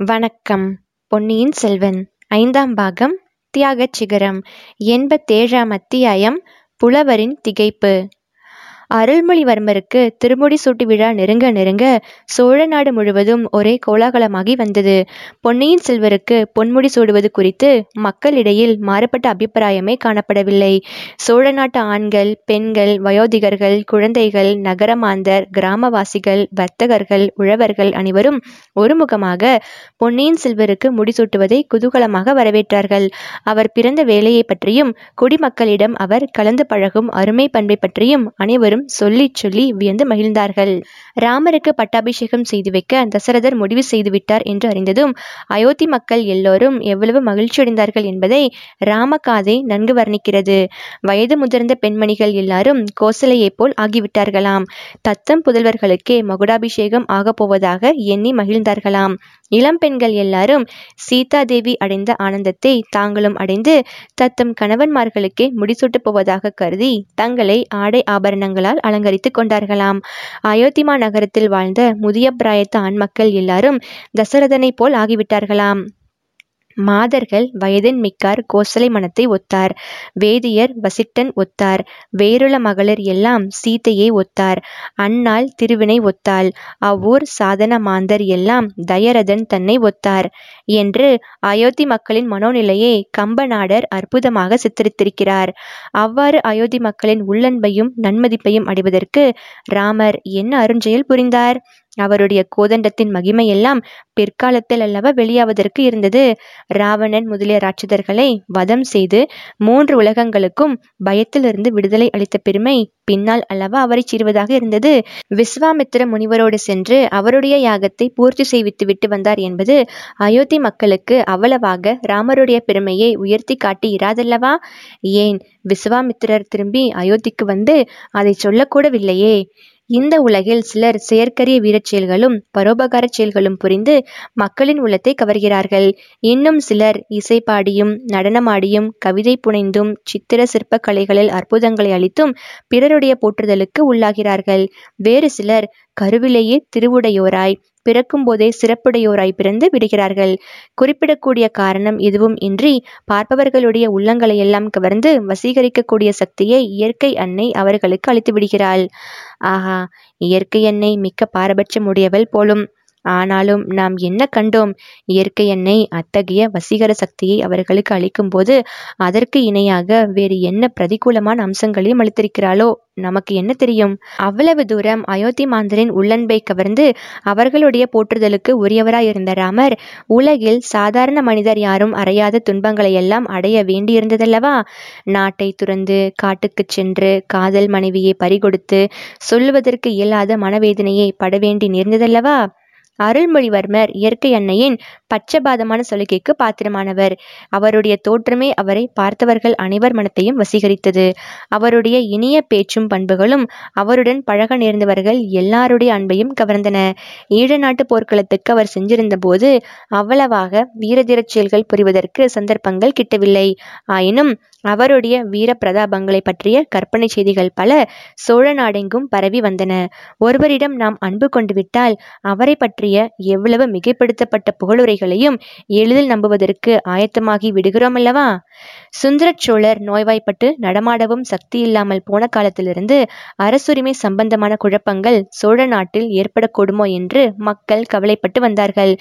வணக்கம். பொன்னியின் செல்வன் ஐந்தாம் பாகம் தியாகச் சிகரம் எண்பத்தேழாம் அத்தியாயம் புலவரின் திகைப்பு. அருள்மொழிவர்மருக்கு திருமுடி சூட்டு விழா நெருங்க நெருங்க சோழ நாடு முழுவதும் ஒரே கோலாகலமாகி வந்தது. பொன்னியின் செல்வருக்கு பொன்முடி சூடுவது குறித்து மக்களிடையில் மாறுபட்ட அபிப்பிராயமே காணப்படவில்லை. சோழ நாட்டு ஆண்கள் பெண்கள் வயோதிகர்கள் குழந்தைகள் நகரமாந்தர் கிராமவாசிகள் வர்த்தகர்கள் உழவர்கள் அனைவரும் ஒருமுகமாக பொன்னியின் செல்வருக்கு முடிசூட்டுவதை குதூகலமாக வரவேற்றார்கள். அவர் பிறந்த வேலையை பற்றியும் குடிமக்களிடம் அவர் கலந்து பழகும் அருமை பண்பை பற்றியும் அனைவரும் சொல்லி சொல்லி வியந்து மகிழ்ந்தார்கள். ராமருக்கு பட்டாபிஷேகம் செய்து வைக்க தசரதர் முடிவு செய்துவிட்டார் என்று அறிந்ததும் அயோத்தி மக்கள் எல்லோரும் எவ்வளவு மகிழ்ச்சியடைந்தார்கள் என்பதை ராமகாதை நன்கு வர்ணிக்கிறது. வயது முதிர்ந்த பெண்மணிகள் எல்லாரும் கோசலையைப் போல் ஆகிவிட்டார்களாம். தத்தம் புதல்வர்களுக்கே மகுடாபிஷேகம் ஆகப் போவதாக எண்ணி மகிழ்ந்தார்களாம். இளம் பெண்கள் எல்லாரும் சீதாதேவி அடைந்த ஆனந்தத்தை தாங்களும் அடைந்து தத்தம் கணவன்மார்களுக்கே முடிசூட்டப் போவதாக கருதி தங்களை ஆடை ஆபரணங்களால் அலங்கரித்துக் கொண்டார்களாம். அயோத்திமா நகரத்தில் வாழ்ந்த முதிய பிராயத்த ஆண்மக்கள் எல்லாரும் தசரதனை போல் ஆகிவிட்டார்களாம். மாதர்கள் வயதின் மிக்கார் கோசலை மனத்தை ஒத்தார். வேதியர் வசிட்டன் ஒத்தார். வேறுள மகளிர் எல்லாம் சீதையை ஒத்தார். அன்னாள் திருவினை ஒத்தாள். அவ்வூர் சாதன மாந்தர் எல்லாம் தயரதன் தன்னை ஒத்தார். என்று அயோத்தி மக்களின் மனோநிலையை கம்பநாடர் அற்புதமாக சித்தரித்திருக்கிறார். அவ்வாறு அயோத்தி மக்களின் உள்ளன்பையும் நன்மதிப்பையும் அடைவதற்கு ராமர் என்ன அருஞ்செயல் புரிந்தார்? அவருடைய கோதண்டத்தின் மகிமையெல்லாம் பிற்காலத்தில் அல்லவா வெளியாவதற்கு இருந்தது. ராவணன் முதலிய ராட்சதர்களை வதம் செய்து மூன்று உலகங்களுக்கும் பயத்திலிருந்து விடுதலை அளித்த பெருமை பின்னால் அல்லவா அவரை சீர்வதாக இருந்தது. விஸ்வாமித்திர முனிவரோடு சென்று அவருடைய யாகத்தை பூர்த்தி செய்வித்து விட்டு வந்தார் என்பது அயோத்தி மக்களுக்கு அவ்வளவாக ராமருடைய பெருமையை உயர்த்தி காட்டி இராதல்லவா? ஏன்? விஸ்வாமித்திரர் திரும்பி அயோத்திக்கு வந்து அதை சொல்லக்கூடவில்லையே. இந்த உலகில் சிலர் செயற்கரிய வீரச் செயல்களும் பரோபகார செயல்களும் புரிந்து மக்களின் உள்ளத்தை கவர்கிறார்கள். இன்னும் சிலர் இசை பாடியும் நடனமாடியும் கவிதை புனைந்தும் சித்திர சிற்ப கலைகளில் அற்புதங்களை அளித்தும் பிறருடைய போற்றுதலுக்கு உள்ளாகிறார்கள். வேறு சிலர் கருவிலேயே திருவுடையோராய் பிறக்கும்போதே சிறப்புடையோராய் பிறந்து விடுகிறார்கள். குறிப்பிடக்கூடிய காரணம் எதுவும் இன்றி பார்ப்பவர்களுடைய உள்ளங்களை எல்லாம் கவர்ந்து வசீகரிக்கக்கூடிய சக்தியை இயற்கை அன்னை அவர்களுக்கு அளித்து விடுகிறாள் ஆஹா இயற்கை அன்னை மிக்க பாரபட்சம் உடையவள் போலும். ஆனாலும் நாம் என்ன கண்டோம்? இயற்கை எண்ணெய் அத்தகைய வசீகர சக்தியை அவர்களுக்கு அளிக்கும்போது அதற்கு இணையாக வேறு என்ன பிரதிகூலமான அம்சங்களையும் அளித்திருக்கிறாளோ? நமக்கு என்ன தெரியும்? அவ்வளவு தூரம் அயோத்தி மாந்தரின் உள்ளன்பை கவர்ந்து அவர்களுடைய போற்றுதலுக்கு உரியவராயிருந்த ராமர் உலகில் சாதாரண மனிதர் யாரும் அறையாத துன்பங்களை எல்லாம் அடைய வேண்டியிருந்ததல்லவா? நாட்டை துறந்து காட்டுக்கு சென்று காதல் மனைவியை பறிகொடுத்து சொல்லுவதற்கு இயலாத மனவேதனையை பட வேண்டி நேர்ந்ததல்லவா? அருள்மொழிவர்மர் இயற்கை அன்னையின் பட்சபாதமான சலுகைக்கு பாத்திரமானவர். அவருடைய தோற்றமே அவரை பார்த்தவர்கள் அனைவர் மனத்தையும் வசீகரித்தது. அவருடைய இனிய பேச்சும் பண்புகளும் அவருடன் பழக நேர்ந்தவர்கள் எல்லாருடைய அன்பையும் கவர்ந்தன. ஈழ நாட்டு போர்க்களத்துக்கு அவர் சென்றிருந்த போது அவ்வளவாக வீரதீரச் செயல்கள் புரிவதற்கு சந்தர்ப்பங்கள் கிட்டவில்லை. ஆயினும் அவருடைய வீர பிரதாபங்களை பற்றிய கற்பனை செய்திகள் பல சோழ நாடெங்கும் பரவி வந்தன. ஒருவரிடம் நாம் அன்பு கொண்டு விட்டால் அவரை பற்றிய எவ்வளவு மிகைப்படுத்தப்பட்ட புகழுரைகளையும் எளிதில் நம்புவதற்கு ஆயத்தமாகி விடுகிறோம் அல்லவா சுந்தர சோழர் நோய்வாய்ப்பட்டு நடமாடவும் சக்தி இல்லாமல் போன காலத்திலிருந்து அரசுரிமை சம்பந்தமான குழப்பங்கள் சோழ நாட்டில் ஏற்படக்கூடுமோ என்று மக்கள் கவலைப்பட்டு வந்தார்கள்.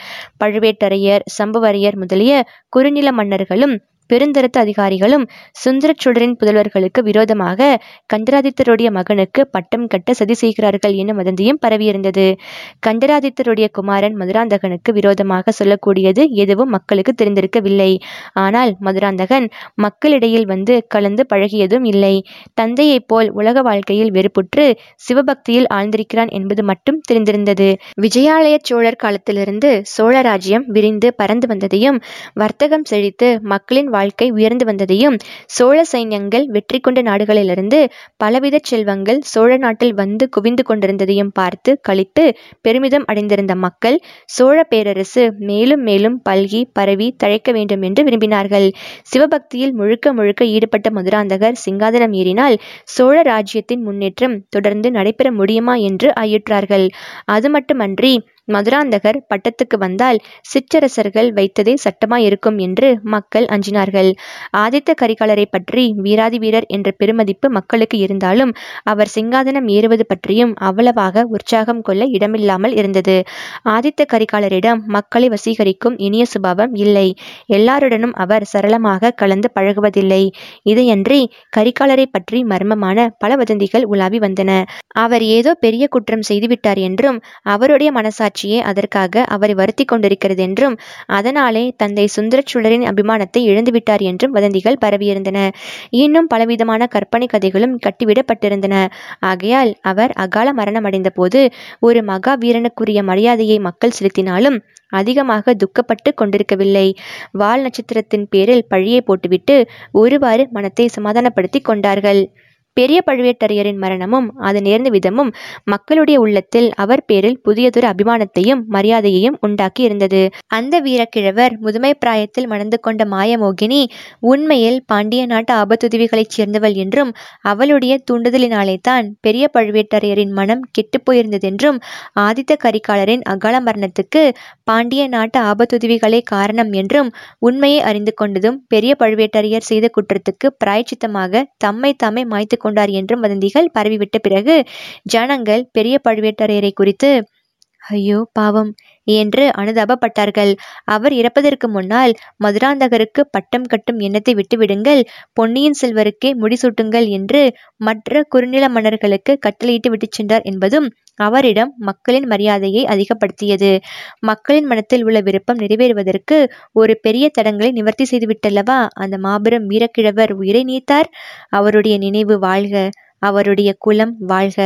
பழுவேட்டரையர் சம்புவரையர் முதலிய குறுநில மன்னர்களும் பெருந்தரத்து அதிகாரிகளும் சுந்தரச் சோழரின் புதல்வர்களுக்கு விரோதமாக கண்டராதித்தருடைய மகனுக்கு பட்டம் கட்ட சதி செய்கிறார்கள் என்னும் வதந்தியும் பரவியிருந்தது. கண்டராதித்தருடைய குமாரன் மதுராந்தகனுக்கு விரோதமாக சொல்லக்கூடியது எதுவும் மக்களுக்கு தெரிந்திருக்கவில்லை. ஆனால் மதுராந்தகன் மக்களிடையில் வந்து கலந்து பழகியதும் இல்லை. தந்தையைப் போல் உலக வாழ்க்கையில் வெறுப்புற்று சிவபக்தியில் ஆழ்ந்திருக்கிறான் என்பது மட்டும் தெரிந்திருந்தது. விஜயாலய சோழர் காலத்திலிருந்து சோழ ராஜ்யம் விரிந்து பறந்து வந்ததையும் வர்த்தகம் செழித்து மக்களின் வாழ்க்கை உயர்ந்து வந்ததையும் சோழ சைன்யங்கள் வெற்றி கொண்ட நாடுகளிலிருந்து பலவித செல்வங்கள் சோழ நாட்டில் வந்து குவிந்து கொண்டிருந்ததையும் பார்த்து கழித்து பெருமிதம் அடைந்திருந்த மக்கள் சோழ பேரரசு மேலும் மேலும் பல்கி பரவி தழைக்க வேண்டும் என்று விரும்பினார்கள். சிவபக்தியில் முழுக்க முழுக்க ஈடுபட்ட மதுராந்தகர் சிங்காதனம் ஏறினால் சோழ ராஜ்யத்தின் முன்னேற்றம் தொடர்ந்து நடைபெற முடியுமா என்று ஆயுற்றார்கள். அது மட்டுமன்றி மதுராந்தகர் பட்டத்துக்கு வந்தால் சிற்றரசர்கள் வைத்ததே சட்டமாய் இருக்கும் என்று மக்கள் அஞ்சினார்கள். ஆதித்த கரிகாலரை பற்றி வீராதி வீரர் என்ற பெருமதிப்பு மக்களுக்கு இருந்தாலும் அவர் சிங்காதனம் ஏறுவது பற்றியும் அவ்வளவாக உற்சாகம் கொள்ள இடமில்லாமல் இருந்தது. ஆதித்த கரிகாலரிடம் மக்களை வசீகரிக்கும் இனிய சுபாவம் இல்லை. எல்லாருடனும் அவர் சரளமாக கலந்து பழகுவதில்லை. இதையன்றி கரிகாலரை பற்றி மர்மமான பல வதந்திகள் உலாவி வந்தன. அவர் ஏதோ பெரிய குற்றம் செய்துவிட்டார் என்றும் அவருடைய மனசாட்சி காட்சியே அதற்காக அவரை வருத்தி கொண்டிருக்கிறது என்றும் அதனாலே தந்தை சுந்தரச்சூழரின் அபிமானத்தை இழந்துவிட்டார் என்றும் வதந்திகள் பரவியிருந்தன. இன்னும் பலவிதமான கற்பனை கதைகளும் கட்டிவிடப்பட்டிருந்தன. ஆகையால் அவர் அகால மரணம் அடைந்த போது ஒரு மகா வீரனுக்குரிய மரியாதையை மக்கள் செலுத்தினாலும் அதிகமாக துக்கப்பட்டு கொண்டிருக்கவில்லை. வால் நட்சத்திரத்தின் பேரில் பழியை போட்டுவிட்டு ஒருவாறு மனத்தை சமாதானப்படுத்தி கொண்டார்கள். பெரிய பழுவேட்டரையரின் மரணமும் அது நேர்ந்த விதமும் மக்களுடைய உள்ளத்தில் அவர் பேரில் புதியதொரு அபிமானத்தையும் மரியாதையையும் உண்டாக்கி இருந்தது. அந்த வீரக்கிழவர் முதுமை பிராயத்தில் மணந்து கொண்ட மாயமோகினி உண்மையில் பாண்டிய நாட்டு ஆபத்துதவிகளைச் சேர்ந்தவள் என்றும் அவளுடைய தூண்டுதலினாலே தான் பெரிய பழுவேட்டரையரின் மனம் கெட்டுப் போயிருந்ததென்றும் ஆதித்த கரிகாலரின் அகால மரணத்துக்கு பாண்டிய நாட்டு ஆபத்துதவிகளே காரணம் என்றும் உண்மையை அறிந்து கொண்டதும் பெரிய பழுவேட்டரையர் செய்த குற்றத்துக்கு பிராயச்சித்தமாக தம்மை தாமே மாய்த்து கொண்டார் என்றும் வதந்திகள் பரவிவிட்ட பிறகு ஜனங்கள் பெரிய பழுவேட்டரையரை குறித்து ஐயோ பாவம் என்று அனுதாபப்பட்டார்கள். அவர் இறப்பதற்கு முன்னால் மதுராந்தகருக்கு பட்டம் கட்டும் எண்ணத்தை விட்டுவிடுங்கள் பொன்னியின் செல்வருக்கே முடிசூட்டுங்கள் என்று மற்ற குறுநில மன்னர்களுக்கு கட்டளையிட்டு விட்டுச் சென்றார் என்பதும் அவரிடம் மக்களின் மரியாதையை அதிகப்படுத்தியது. மக்களின் மனத்தில் உள்ள விருப்பம் நிறைவேறுவதற்கு ஒரு பெரிய தடங்களை நிவர்த்தி செய்துவிட்டல்லவா? அந்த மாபெரும் வீரக்கிழவர் உயிரை நீத்தார்? அவருடைய நினைவு வாழ்க. அவருடைய குலம் வாழ்க.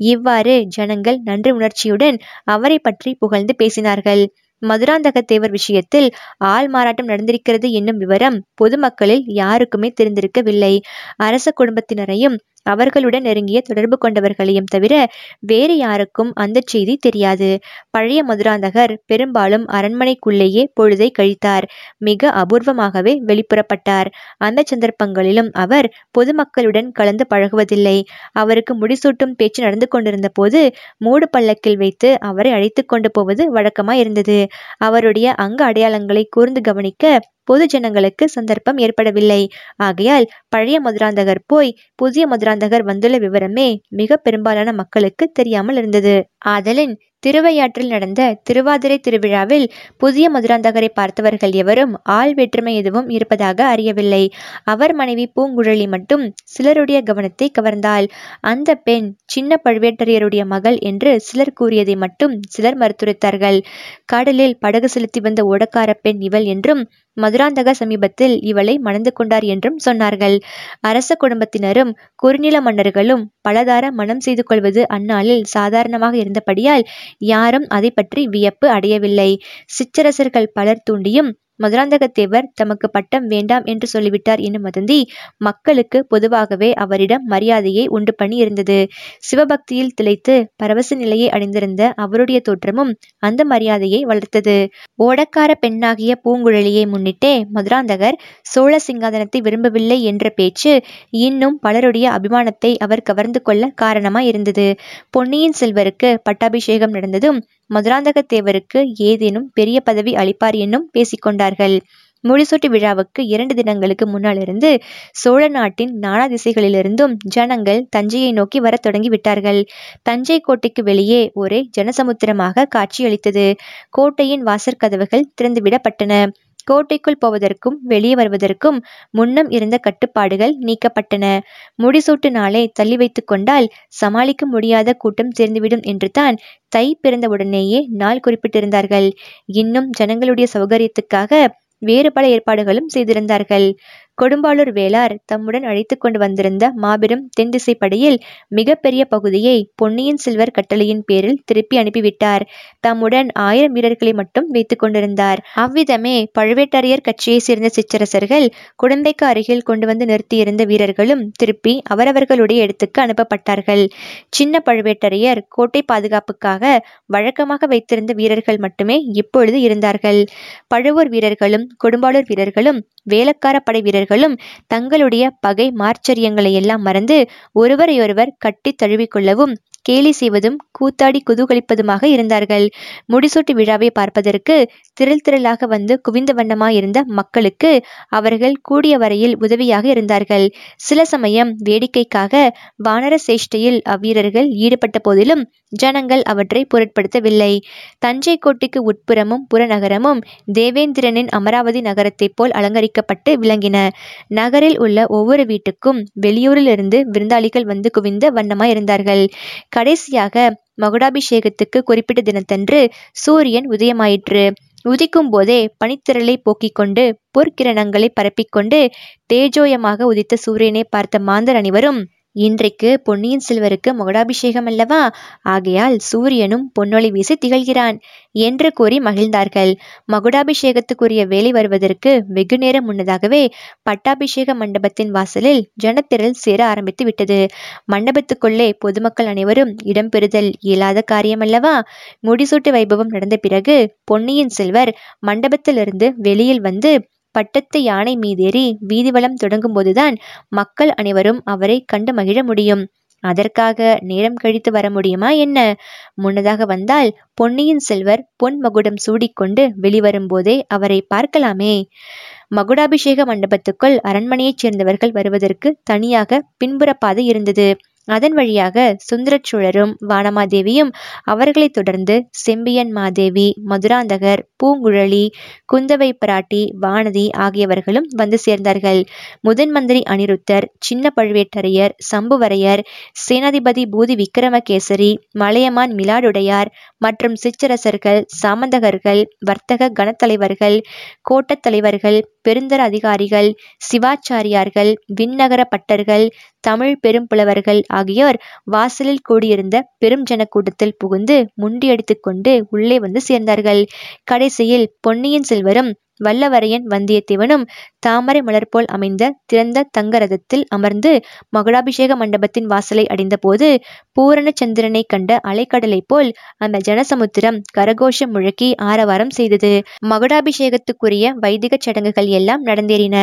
இவ்வாறு ஜனங்கள் நன்றி உணர்ச்சியுடன் அவரை பற்றி புகழ்ந்து பேசினார்கள். மதுராந்தக தேவர் விஷயத்தில் ஆள் மாறாட்டம் நடந்திருக்கிறது என்னும் விவரம் பொதுமக்களில் யாருக்குமே தெரிந்திருக்கவில்லை. அரச குடும்பத்தினரையும் அவர்களுடன் நெருங்கிய தொடர்பு கொண்டவர்களையும் தவிர வேறு யாருக்கும் அந்த செய்தி தெரியாது. பழைய மதுராந்தகர் பெரும்பாலும் அரண்மனைக்குள்ளேயே பொழுதை கழித்தார். மிக அபூர்வமாகவே வெளிப்புறப்பட்டார். அந்த சந்தர்ப்பங்களிலும் அவர் பொதுமக்களுடன் கலந்து பழகுவதில்லை. அவருக்கு முடிசூட்டும் பேச்சு நடந்து கொண்டிருந்த போது மூடு பல்லக்கில் வைத்து அவரை அழைத்து கொண்டு போவது வழக்கமாய் இருந்தது அவருடைய அங்க அடையாளங்களை கூர்ந்து கவனிக்க பொது ஜனங்களுக்கு சந்தர்ப்பம் ஏற்படவில்லை. ஆகையால் பழைய மதுராந்தகர் போய் புதிய மதுராந்தகர் வந்துள்ள விவரமே மிக பெரும்பாலான மக்களுக்கு தெரியாமல் இருந்தது. ஆதலின் திருவையாற்றில் நடந்த திருவாதிரை திருவிழாவில் புதிய மதுராந்தகரை பார்த்தவர்கள் எவரும் ஆள் வேற்றுமை எதுவும் இருப்பதாக அறியவில்லை. அவர் மனைவி பூங்குழலி மட்டும் சிலருடைய கவனத்தை கவர்ந்தாள். அந்த பெண் சின்ன பழுவேட்டரையருடைய மகள் என்று சிலர் கூறியதை மட்டும் சிலர் மறுத்துரைத்தார்கள். கடலில் படகு செலுத்தி வந்த ஓடக்கார பெண் இவள் என்றும் மதுராந்தக சமீபத்தில் இவளை மணந்து கொண்டார் என்றும் சொன்னார்கள். அரச குடும்பத்தினரும் குறுநில மன்னர்களும் பலதார மனம் செய்து கொள்வது அந்நாளில் சாதாரணமாக இருந்தபடியால் யாரும் அதை பற்றி வியப்பு அடையவில்லை. சிற்றரசர்கள் பலர் தூண்டியும் மதுராந்தகத்தேவர் தமக்கு பட்டம் வேண்டாம் என்று சொல்லிவிட்டார் என்னும் வதந்தி மக்களுக்கு பொதுவாகவே அவரிடம் மரியாதையை உண்டு பண்ணி இருந்தது. சிவபக்தியில் திளைத்து பரவச நிலையை அடைந்திருந்த அவருடைய தோற்றமும் அந்த மரியாதையை வளர்த்தது. ஓடக்கார பெண்ணாகிய பூங்குழலியை முன்னிட்டே மதுராந்தகர் சோழ சிங்காதனத்தை விரும்பவில்லை என்ற பேச்சு இன்னும் பலருடைய அபிமானத்தை அவர் கவர்ந்து கொள்ள காரணமாய் இருந்தது பொன்னியின் செல்வருக்கு பட்டாபிஷேகம் நடந்ததும் மதுராந்தகத்தேவருக்கு ஏதேனும் பெரிய பதவி அளிப்பார் என்னும் பேசிக்கொண்டார்கள். முடிசூட்டு விழாவுக்கு இரண்டு தினங்களுக்கு முன்னாலிருந்து சோழ நாட்டின் நானா திசைகளிலிருந்தும் ஜனங்கள் தஞ்சையை நோக்கி வரத் தொடங்கி விட்டார்கள் தஞ்சை கோட்டைக்கு வெளியே ஒரே ஜனசமுத்திரமாக காட்சியளித்தது. கோட்டையின் வாசற்கதவுகள் திறந்துவிடப்பட்டன. கோட்டைக்குள் போவதற்கும் வெளியே வருவதற்கும் முன்னம் இருந்த கட்டுப்பாடுகள் நீக்கப்பட்டன. முடிசூட்டு நாளை தள்ளி வைத்து கொண்டால் சமாளிக்க முடியாத கூட்டம் சேர்ந்துவிடும் என்று தான் தை பிறந்தவுடனேயே நாள் குறிப்பிட்டிருந்தார்கள். இன்னும் ஜனங்களுடைய சௌகரியத்துக்காக வேறு பல ஏற்பாடுகளும் செய்திருந்தார்கள். கொடும்பாளூர் வேளார் தம்முடன் அழைத்து கொண்டு வந்திருந்த மாபெரும் தென் படையில் மிகப்பெரிய பகுதியை பொன்னியின் செல்வர் கட்டளையின் பேரில் திருப்பி அனுப்பிவிட்டார். தம்முடன் ஆயிரம் வீரர்களை மட்டும் வைத்துக் கொண்டிருந்தார். அவ்விதமே பழுவேட்டரையர் கட்சியை சேர்ந்த சிற்றரசர்கள் குடந்தைக்கு அருகில் கொண்டு வந்து நிறுத்தியிருந்த வீரர்களும் திருப்பி அவரவர்களுடைய இடத்துக்கு அனுப்பப்பட்டார்கள். சின்ன பழுவேட்டரையர் கோட்டை பாதுகாப்புக்காக வழக்கமாக வைத்திருந்த வீரர்கள் மட்டுமே இப்பொழுது இருந்தார்கள். பழுவூர் வீரர்களும் கொடும்பாளூர் வீரர்களும் வேலக்கார படை வீரர்களும் தங்களுடைய பகை மார்ச்சரியங்களை எல்லாம் மறந்து ஒருவரையொருவர் கட்டி தழுவிக்கொள்ளவும் கேலி செய்வதும் கூத்தாடி குதூகலிப்பதுமாக இருந்தார்கள். முடிசூட்டு விழாவை பார்ப்பதற்கு திரள் திரளாக வந்து குவிந்த வண்ணமாயிருந்த மக்களுக்கு அவர்கள் கூடிய வரையில் உதவியாக இருந்தார்கள். சில சமயம் வேடிக்கைக்காக வானர சேஷ்டையில் அவ்வீரர்கள் ஈடுபட்ட போதிலும் ஜனங்கள் அவற்றை பொருட்படுத்தவில்லை. தஞ்சை கோட்டைக்கு உட்புறமும் புறநகரமும் தேவேந்திரனின் அமராவதி நகரத்தைப் போல் அலங்கரிக்கப்பட்டு விளங்கின. நகரில் உள்ள ஒவ்வொரு வீட்டுக்கும் வெளியூரிலிருந்து விருந்தாளிகள் வந்து குவிந்த வண்ணமாய் இருந்தார்கள். கடைசியாக மகுடாபிஷேகத்துக்கு குறிப்பிட்ட தினத்தன்று சூரியன் உதயமாயிற்று. உதிக்கும் போதே பனித்திரளை போக்கிக் கொண்டு பொற்கிரணங்களை பரப்பிக்கொண்டு தேஜோயமாக உதித்த சூரியனை பார்த்த மாந்தர் அனைவரும் இன்றைக்கு பொன்னியின் செல்வருக்கு மகுடாபிஷேகம் அல்லவா ஆகையால் சூரியனும் பொன்னொளி வீசி திகழ்கிறான் என்று கூறி மகிழ்ந்தார்கள். மகுடாபிஷேகத்துக்குரிய வேலை வருவதற்கு வெகு நேரம் முன்னதாகவே பட்டாபிஷேக மண்டபத்தின் வாசலில் ஜனத்திரள் சேர ஆரம்பித்து விட்டது. மண்டபத்துக்குள்ளே பொதுமக்கள் அனைவரும் இடம் பெறுதல் இயலாத காரியமல்லவா? முடிசூட்டு வைபவம் நடந்த பிறகு பொன்னியின் செல்வர் மண்டபத்திலிருந்து வெளியில் வந்து பட்டத்து யானை மீதேறி வீதிவலம் தொடங்கும்போதுதான் மக்கள் அனைவரும் அவரை கண்டு மகிழ முடியும். அதற்காக நேரம் கழித்து வர முடியுமா என்ன? முன்னதாக வந்தால் பொன்னியின் செல்வர் பொன் மகுடம் சூடிக்கொண்டு வெளிவரும்போதே அவரை பார்க்கலாமே. மகுடாபிஷேக மண்டபத்துக்குள் அரண்மனையைச் சேர்ந்தவர்கள் வருவதற்கு தனியாக பின்புற பாதை இருந்தது. அதன் வழியாக சுந்தரச் சோழரும் வானமாதேவியும் அவர்களைத் தொடர்ந்து செம்பியன் மாதேவி மதுராந்தகர் பூங்குழலி குந்தவை பிராட்டி வானதி ஆகியவர்களும் வந்து சேர்ந்தார்கள். முதன் மந்திரி அனிருத்தர் சின்ன பழுவேட்டரையர் சம்புவரையர் சேனாதிபதி பூதி விக்ரமகேசரி மலையமான் மிலாடுடையார் மற்றும் சிற்றரசர்கள் சாமந்தகர்கள் வர்த்தக கணத்தலைவர்கள் கோட்டத் தலைவர்கள் பெருந்தர அதிகாரிகள் சிவாச்சாரியார்கள் விண்ணகர பட்டர்கள் தமிழ் பெரும்புலவர்கள் ஆகியோர் வாசலில் கூடியிருந்த பெரும் ஜனக்கூட்டத்தில் புகுந்து முண்டியடித்துக் கொண்டு உள்ளே வந்து சேர்ந்தார்கள். கடைசியில் பொன்னியின் செல்வரும் வல்லவரையன் வந்தியத்தேவனும் தாமரை மலர் போல் அமைந்த திறந்த தங்க ரதத்தில் அமர்ந்து மகுடாபிஷேக மண்டபத்தின் வாசலை அடைந்தபோது பூரணச்சந்திரனை கண்ட அலைக்கடலைப் போல் அந்த ஜனசமுத்திரம் கரகோஷம் முழக்கி ஆரவாரம் செய்தது. மகுடாபிஷேகத்துக்குரிய வைதிக சடங்குகள் எல்லாம் நடந்தேறின.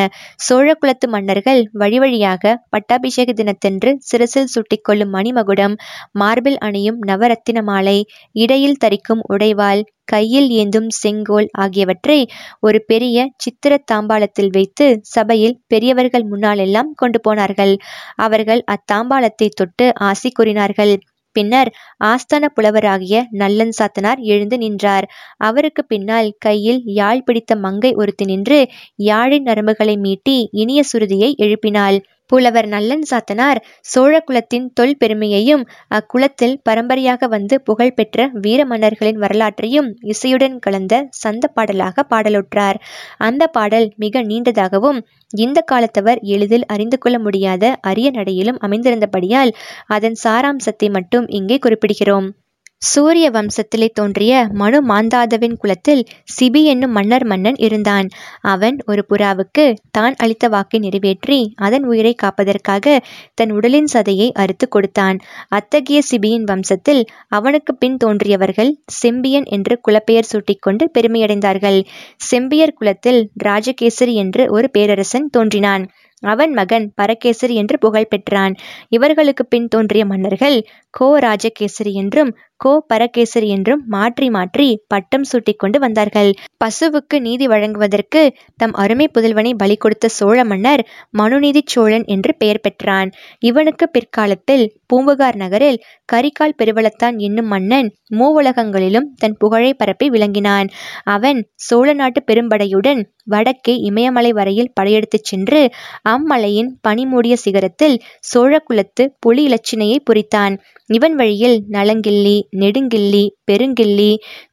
சோழ குலத்து மன்னர்கள் வழி வழியாக பட்டாபிஷேக தினத்தன்று சிரசில் சுட்டிக்கொள்ளும் மணிமகுடம் மார்பில் அணியும் நவரத்தின மாலை இடையில் தரிக்கும் உடைவாள் கையில் ஏந்தும் செங்கோல் ஆகியவற்றை ஒரு பெரிய சித்திர தாம்பாளத்தில் வைத்து சபையில் பெரியவர்கள் முன்னாலெல்லாம் கொண்டு போனார்கள். அவர்கள் அத்தாம்பாளத்தை தொட்டு ஆசி கூறினார்கள். பின்னர் ஆஸ்தான புலவராகிய நல்லன் சாத்தனார் எழுந்து நின்றார். அவருக்கு பின்னால் கையில் யாழ் பிடித்த மங்கை ஒருத்தி நின்று யாழின் நரம்புகளை மீட்டி இனிய சுருதியை எழுப்பினாள். புலவர் நல்லன் சாத்தனார். சோழ குலத்தின் தொல் பெருமையையும் அக்குலத்தில் பரம்பரையாக வந்து புகழ்பெற்ற வீர மன்னர்களின் வரலாற்றையும் இசையுடன் கலந்த சந்த பாடலாக பாடலுற்றார். அந்த பாடல் மிக நீண்டதாகவும் இந்த காலத்தவர் எளிதில் அறிந்து கொள்ள முடியாத அரிய நடையிலும் அமைந்திருந்தபடியால் அதன் சாராம்சத்தை மட்டும் இங்கே குறிப்பிடுகிறோம். சூரிய வம்சத்திலே தோன்றிய மனு மாந்தாதவின் குலத்தில் சிபி என்னும் மன்னர் மன்னன் இருந்தான். அவன் ஒரு புறாவுக்கு தான் அளித்த வாக்கை நிறைவேற்றி அதன் உயிரை காப்பதற்காக தன் உடலின் சதையை அறுத்து கொடுத்தான். அத்தகைய சிபியின் வம்சத்தில் அவனுக்கு பின் தோன்றியவர்கள் செம்பியன் என்று குலப்பெயர் சூட்டிக்கொண்டு பெருமையடைந்தார்கள். செம்பியர் குலத்தில் ராஜகேசரி என்று ஒரு பேரரசன் தோன்றினான். அவன் மகன் பரகேசரி என்று புகழ் பெற்றான். இவர்களுக்கு பின் தோன்றிய மன்னர்கள் கோ ராஜகேசரி என்றும் கோ பரகேசரி என்றும் மாற்றி மாற்றி பட்டம் சூட்டிக்கொண்டு வந்தார்கள். பசுவுக்கு நீதி வழங்குவதற்கு தம் அருமை புதல்வனை பலி கொடுத்த சோழ மன்னர் மனுநீதி சோழன் என்று பெயர் பெற்றான். இவனுக்கு பிற்காலத்தில் பூம்புகார் நகரில் கரிகால் பெருவளத்தான் என்னும் மன்னன் மூவுலகங்களிலும் தன் புகழை பரப்பி விளங்கினான். அவன் சோழ நாட்டு பெரும்படையுடன் வடக்கே இமயமலை வரையில் படையெடுத்துச் சென்று அம்மலையின் பனிமூடிய சிகரத்தில் சோழ குலத்து புலி இலச்சினையை பொறித்தான். இவன் வழியில் நலங்கிள்ளி நெடுங்கிள்ளி பெருங்கிள்ளி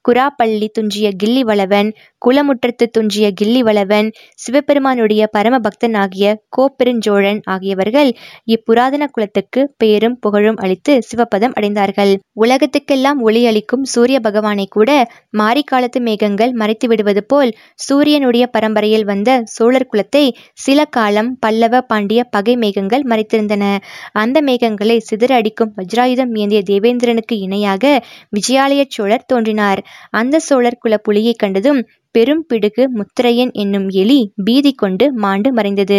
குராப்பள்ளி துஞ்சிய கில்லி வளவன் குலமுற்றத்து துஞ்சிய கில்லி வளவன் சிவபெருமானுடைய பரம பக்தனாகிய கோப்பெருஞ்சோழன் ஆகியவர்கள் இப்புராதன குலத்துக்கு பெயரும் புகழும் அளித்து சிவபதம் அடைந்தார்கள். உலகத்துக்கெல்லாம் ஒளி அளிக்கும் சூரிய பகவானை கூட மாரிக்காலத்து மேகங்கள் மறைத்து விடுவது போல் சூரியனுடைய பரம்பரையில் வந்த சோழர் குலத்தை சில காலம் பல்லவ பாண்டிய பகை மேகங்கள் மறைத்திருந்தன. அந்த மேகங்களை சிதற அடிக்கும் வஜ்ராயுதம் ஏந்திய தேவேந்திரனுக்கு இணையாக மகனாக விஜயாலய சோழர் தோன்றினார். அந்த சோழர் குல புலியை கண்டதும் பெரும் பிடுகு முத்திரையன் என்னும் எலி பீதி கொண்டு மாண்டு மறைந்தது.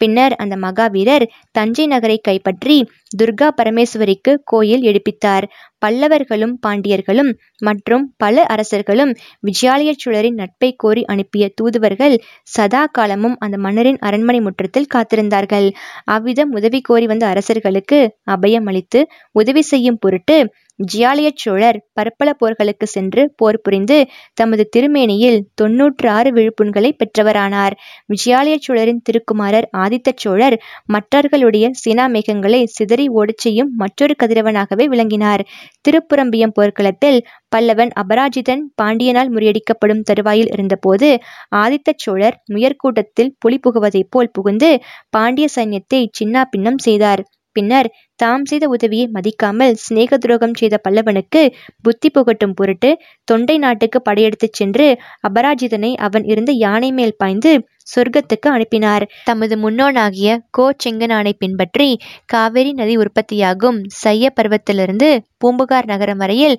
பின்னர் அந்த மகாவீரர் தஞ்சை நகரை கைப்பற்றி துர்கா பரமேஸ்வரிக்கு கோயில் எடுப்பித்தார். பல்லவர்களும் பாண்டியர்களும் மற்றும் பல அரசர்களும் விஜயாலய சோழரின் நட்பை கோரி அனுப்பிய தூதுவர்கள் சதா காலமும் அந்த மன்னரின் அரண்மனை முற்றத்தில் காத்திருந்தார்கள். அவ்விதம் உதவி கோரி வந்த அரசர்களுக்கு அபயம் அளித்து உதவி செய்யும் பொருட்டு ஜியாலயச் சோழர் பற்பல போர்களுக்கு சென்று போர் புரிந்து தமது திருமேனியில் தொன்னூற்று ஆறு விழுப்புண்களை பெற்றவரானார். விஜயாலய சோழரின் திருக்குமாரர் ஆதித்த சோழர் மற்றவர்களுடைய சினா மேகங்களை சிதறி ஓடச் செய்யும் மற்றொரு கதிரவனாகவே விளங்கினார். திருப்புரம்பியம் போர்க்களத்தில் பல்லவன் அபராஜிதன் பாண்டியனால் முறியடிக்கப்படும் தருவாயில் இருந்தபோது ஆதித்த சோழர் முயற்கூட்டத்தில் புலி புகுவதைப் போல் புகுந்து பாண்டிய சைன்யத்தை சின்னா பின்னம் செய்தார். பின்னர் தாம் செய்த உதவியை மதிக்காமல் சிநேக துரோகம் செய்த பல்லவனுக்கு புத்தி புகட்டும் பொருட்டு தொண்டை நாட்டுக்கு படையெடுத்துச் சென்று அபராஜிதனை அவன் இருந்த யானை மேல் பாய்ந்து சொர்க்கத்துக்கு அனுப்பினார். தமது முன்னோனாகிய கோ செங்கனானை பின்பற்றி காவிரி நதி உற்பத்தியாகும் சைய பருவத்திலிருந்து பூம்புகார் நகரம் வரையில்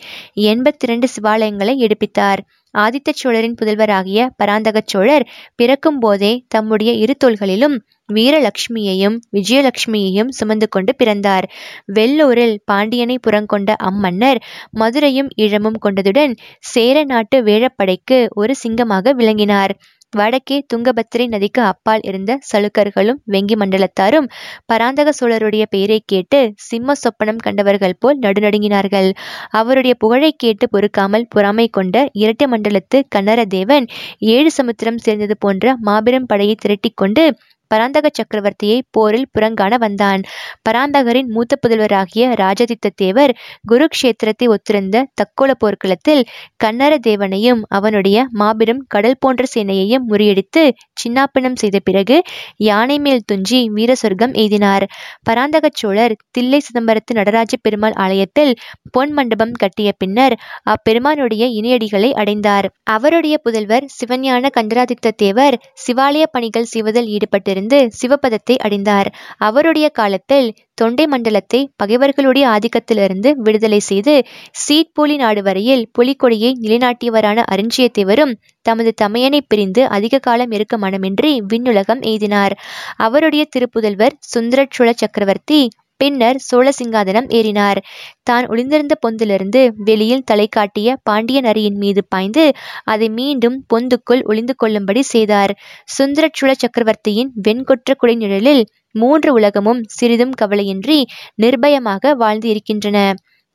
எண்பத்தி இரண்டு சிவாலயங்களை எடுப்பித்தார். ஆதித்த சோழரின் புதல்வராகிய பராந்தக சோழர் பிறக்கும் போதே தம்முடைய இரு தோள்களிலும் வீரலட்சுமியையும் விஜயலட்சுமியையும் சுமந்து கொண்டு பிறந்தார். வெள்ளூரில் பாண்டியனை புறங்கொண்ட அம்மன்னர் மதுரையும் ஈழமும் கொண்டதுடன் சேர நாட்டு வேழப்படைக்கு ஒரு சிங்கமாக விளங்கினார். வடக்கே துங்கபத்திரை நதிக்கு அப்பால் இருந்த சலுக்கர்களும் வெங்கி மண்டலத்தாரும் பராந்தக சோழருடைய பெயரை கேட்டு சிம்ம சொப்பனம் கண்டவர்கள் போல் நடுநடுங்கினார்கள். அவருடைய புகழை கேட்டு பொறுக்காமல் பொறாமை கொண்ட இரட்டை மண்டலத்து கன்னரதேவன் ஏழு சமுத்திரம் சேர்ந்தது போன்ற மாபெரும் படையை திரட்டிக்கொண்டு பராந்தக சக்கரவர்த்தியை போரில் புறங்காண வந்தான். பராந்தகரின் மூத்த புதல்வராகிய ராஜாதித்த தேவர் குருக்ஷேத்திரத்தை ஒத்திருந்த தக்கோல போர்க்களத்தில் கன்னர தேவனையும் அவனுடைய மாபெரும் கடல் போன்ற சேனையையும் முறியடித்து சின்னாப்பனம் செய்த பிறகு யானை மேல் துஞ்சி வீர சொர்க்கம் எய்தினார். பராந்தக சோழர் தில்லை சிதம்பரத்து நடராஜ பெருமாள் ஆலயத்தில் பொன் மண்டபம் கட்டிய பின்னர் அப்பெருமானுடைய இணையடிகளை அடைந்தார். அவருடைய புதல்வர் சிவஞான கண்டராதித்த தேவர் சிவாலய பணிகள் செய்வதில் ஈடுபட்டிருந்த இருந்து சிவபதத்தை அடைந்தார். அவருடைய காலத்தில் தொண்டை மண்டலத்தை பகைவர்களுடைய ஆதிக்கத்திலிருந்து விடுதலை செய்து சீட்போலி நாடு வரையில் புலிக்கொடியை நிலைநாட்டியவரான அருஞ்சியத்தேவரும் தமது தமையனை பிரிந்து அதிக காலம் இருக்க மனமின்றி விண்ணுலகம் எய்தினார். அவருடைய திருப்புதல்வர் சுந்தரச்சுழ சக்கரவர்த்தி பின்னர் சோழ சிங்காதனம் ஏறினார். தான் ஒளிந்திருந்த பொந்திலிருந்து வெளியில் தலை காட்டிய பாண்டிய நரியின் மீது பாய்ந்து அதை மீண்டும் பொந்துக்குள் ஒளிந்து கொள்ளும்படி செய்தார். சுந்தரச்சுழ சக்கரவர்த்தியின் வெண்கொற்ற குடைநிழலில் மூன்று உலகமும் சிறிதும் கவலையின்றி நிர்பயமாக வாழ்ந்து இருக்கின்றன.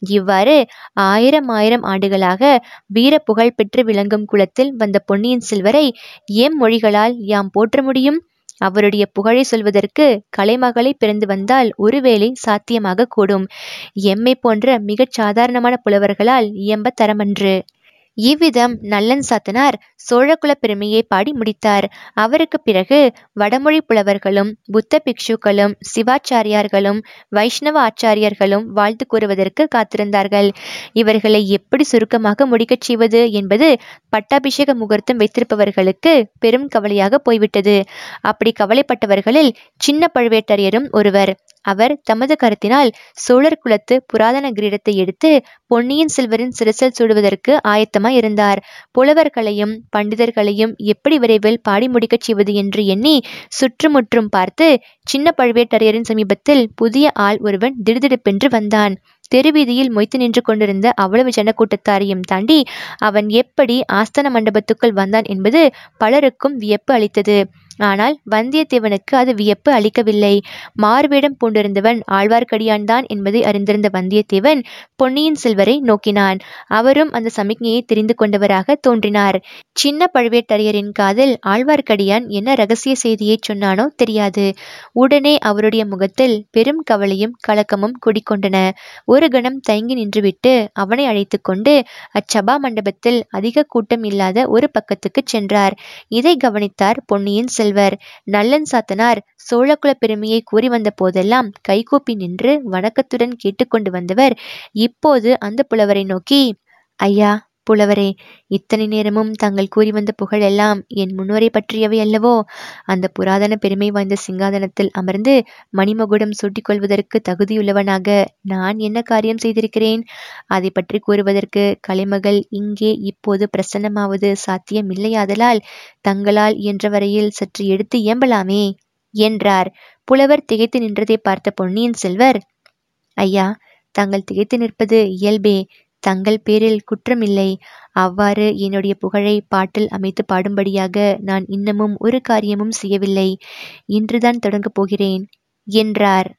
இவ்வாறு ஆயிரம் ஆயிரம் ஆண்டுகளாக வீர புகழ் பெற்று விளங்கும் குலத்தில் வந்த பொன்னியின் செல்வரை எம் மொழிகளால் யாம் போற்ற முடியும்? அவருடைய புகழை சொல்வதற்கு கலைமகளை பிறந்து வந்தால் ஒருவேளை சாத்தியமாக கூடும். எம்மை போன்ற மிகச் சாதாரணமான புலவர்களால் இயம்ப தரமன்று. இவ்விதம் நல்லன் சாத்தனார் சோழகுலப் பெருமையை பாடி முடித்தார். அவருக்கு பிறகு வடமொழி புலவர்களும் புத்த பிக்ஷுக்களும் சிவாச்சாரியார்களும் வைஷ்ணவ ஆச்சாரியர்களும் வாழ்த்து கூறுவதற்கு காத்திருந்தார்கள். இவர்களை எப்படி சுருக்கமாக முடிக்கச் செய்வது என்பது பட்டாபிஷேக முகூர்த்தம் வைத்திருப்பவர்களுக்கு பெரும் கவலையாக போய்விட்டது. அப்படி கவலைப்பட்டவர்களில் சின்ன பழுவேட்டரையரும் ஒருவர். அவர் தமது கருத்தினால் சோழர் குலத்து புராதன கிரீடத்தை எடுத்து பொன்னியின் செல்வரின் சிரசில் சூடுவதற்கு ஆயத்தமாய் இருந்தார். புலவர்களையும் பண்டிதர்களையும் எப்படி விரைவில் பாடி முடிக்கச் செய்வது என்று எண்ணி சுற்றுமுற்றும் பார்த்து சின்ன பழுவேட்டரையரின் சமீபத்தில் புதிய ஆள் ஒருவன் திடுதிடுப்பென்று வந்தான். தெருவீதியில் மொய்த்து நின்று கொண்டிருந்த அவ்வளவு ஜனக்கூட்டத்தாரையும் தாண்டி அவன் எப்படி ஆஸ்தான மண்டபத்துக்குள் வந்தான் என்பது பலருக்கும் வியப்பு அளித்தது. ஆனால் வந்தியத்தேவனுக்கு அது வியப்பு அளிக்கவில்லை. மார்வேடம் பூண்டிருந்தவன் ஆழ்வார்க்கடியான்தான் என்பதை அறிந்திருந்த வந்தியத்தேவன் பொன்னியின் செல்வரை நோக்கினான். அவரும் அந்த சமிக்ஞையை தெரிந்து கொண்டவராக தோன்றினார். சின்ன பழுவேட்டரையரின் காதில் ஆழ்வார்க்கடியான் என்ன ரகசிய செய்தியை சொன்னானோ தெரியாது. உடனே அவருடைய முகத்தில் பெரும் கவலையும் கலக்கமும் குடிக்கொண்டன ஒரு கணம் தயங்கி நின்றுவிட்டு அவனை அழைத்து கொண்டு அச்சபா மண்டபத்தில் அதிக கூட்டம் இல்லாத ஒரு பக்கத்துக்கு சென்றார். இதை கவனித்தார் பொன்னியின் செல்வர் நல்லன் சாத்தனார் சோழகுல பெருமையை கூறி வந்த போதெல்லாம் கைகூப்பி நின்று வணக்கத்துடன் கேட்டுக்கொண்டு வந்தவர். இப்போது அந்த புலவரை நோக்கி ஐயா புலவரே இத்தனை நேரமும் தாங்கள் கூறி வந்த புகழெல்லாம் என் முன்னோரை பற்றியவை அல்லவோ? அந்த புராதன பெருமை வாய்ந்த சிங்காதனத்தில் அமர்ந்து மணிமகுடம் சூட்டிக் கொள்வதற்கு தகுதியுள்ளவனாக நான் என்ன காரியம் செய்திருக்கிறேன்? அதை பற்றி கூறுவதற்கு கலைமகள் இங்கே இப்போது பிரசன்னமாவது சாத்தியமில்லையாதலால் தங்களால் என்ற வரையில் சற்று எடுத்து இயம்பலாமே என்றார். புலவர் திகைத்து நின்றதை பார்த்த பொன்னியின் செல்வர் ஐயா தாங்கள் திகைத்து நிற்பது இயல்பே. தங்கள் பேரில் குற்றமில்லை. அவ்வாறு என்னுடைய புகழை பாட்டில் அமைத்து பாடும்படியாக நான் இன்னமும் ஒரு காரியமும் செய்யவில்லை. இன்றுதான் தொடங்கப் போகிறேன் என்றார்.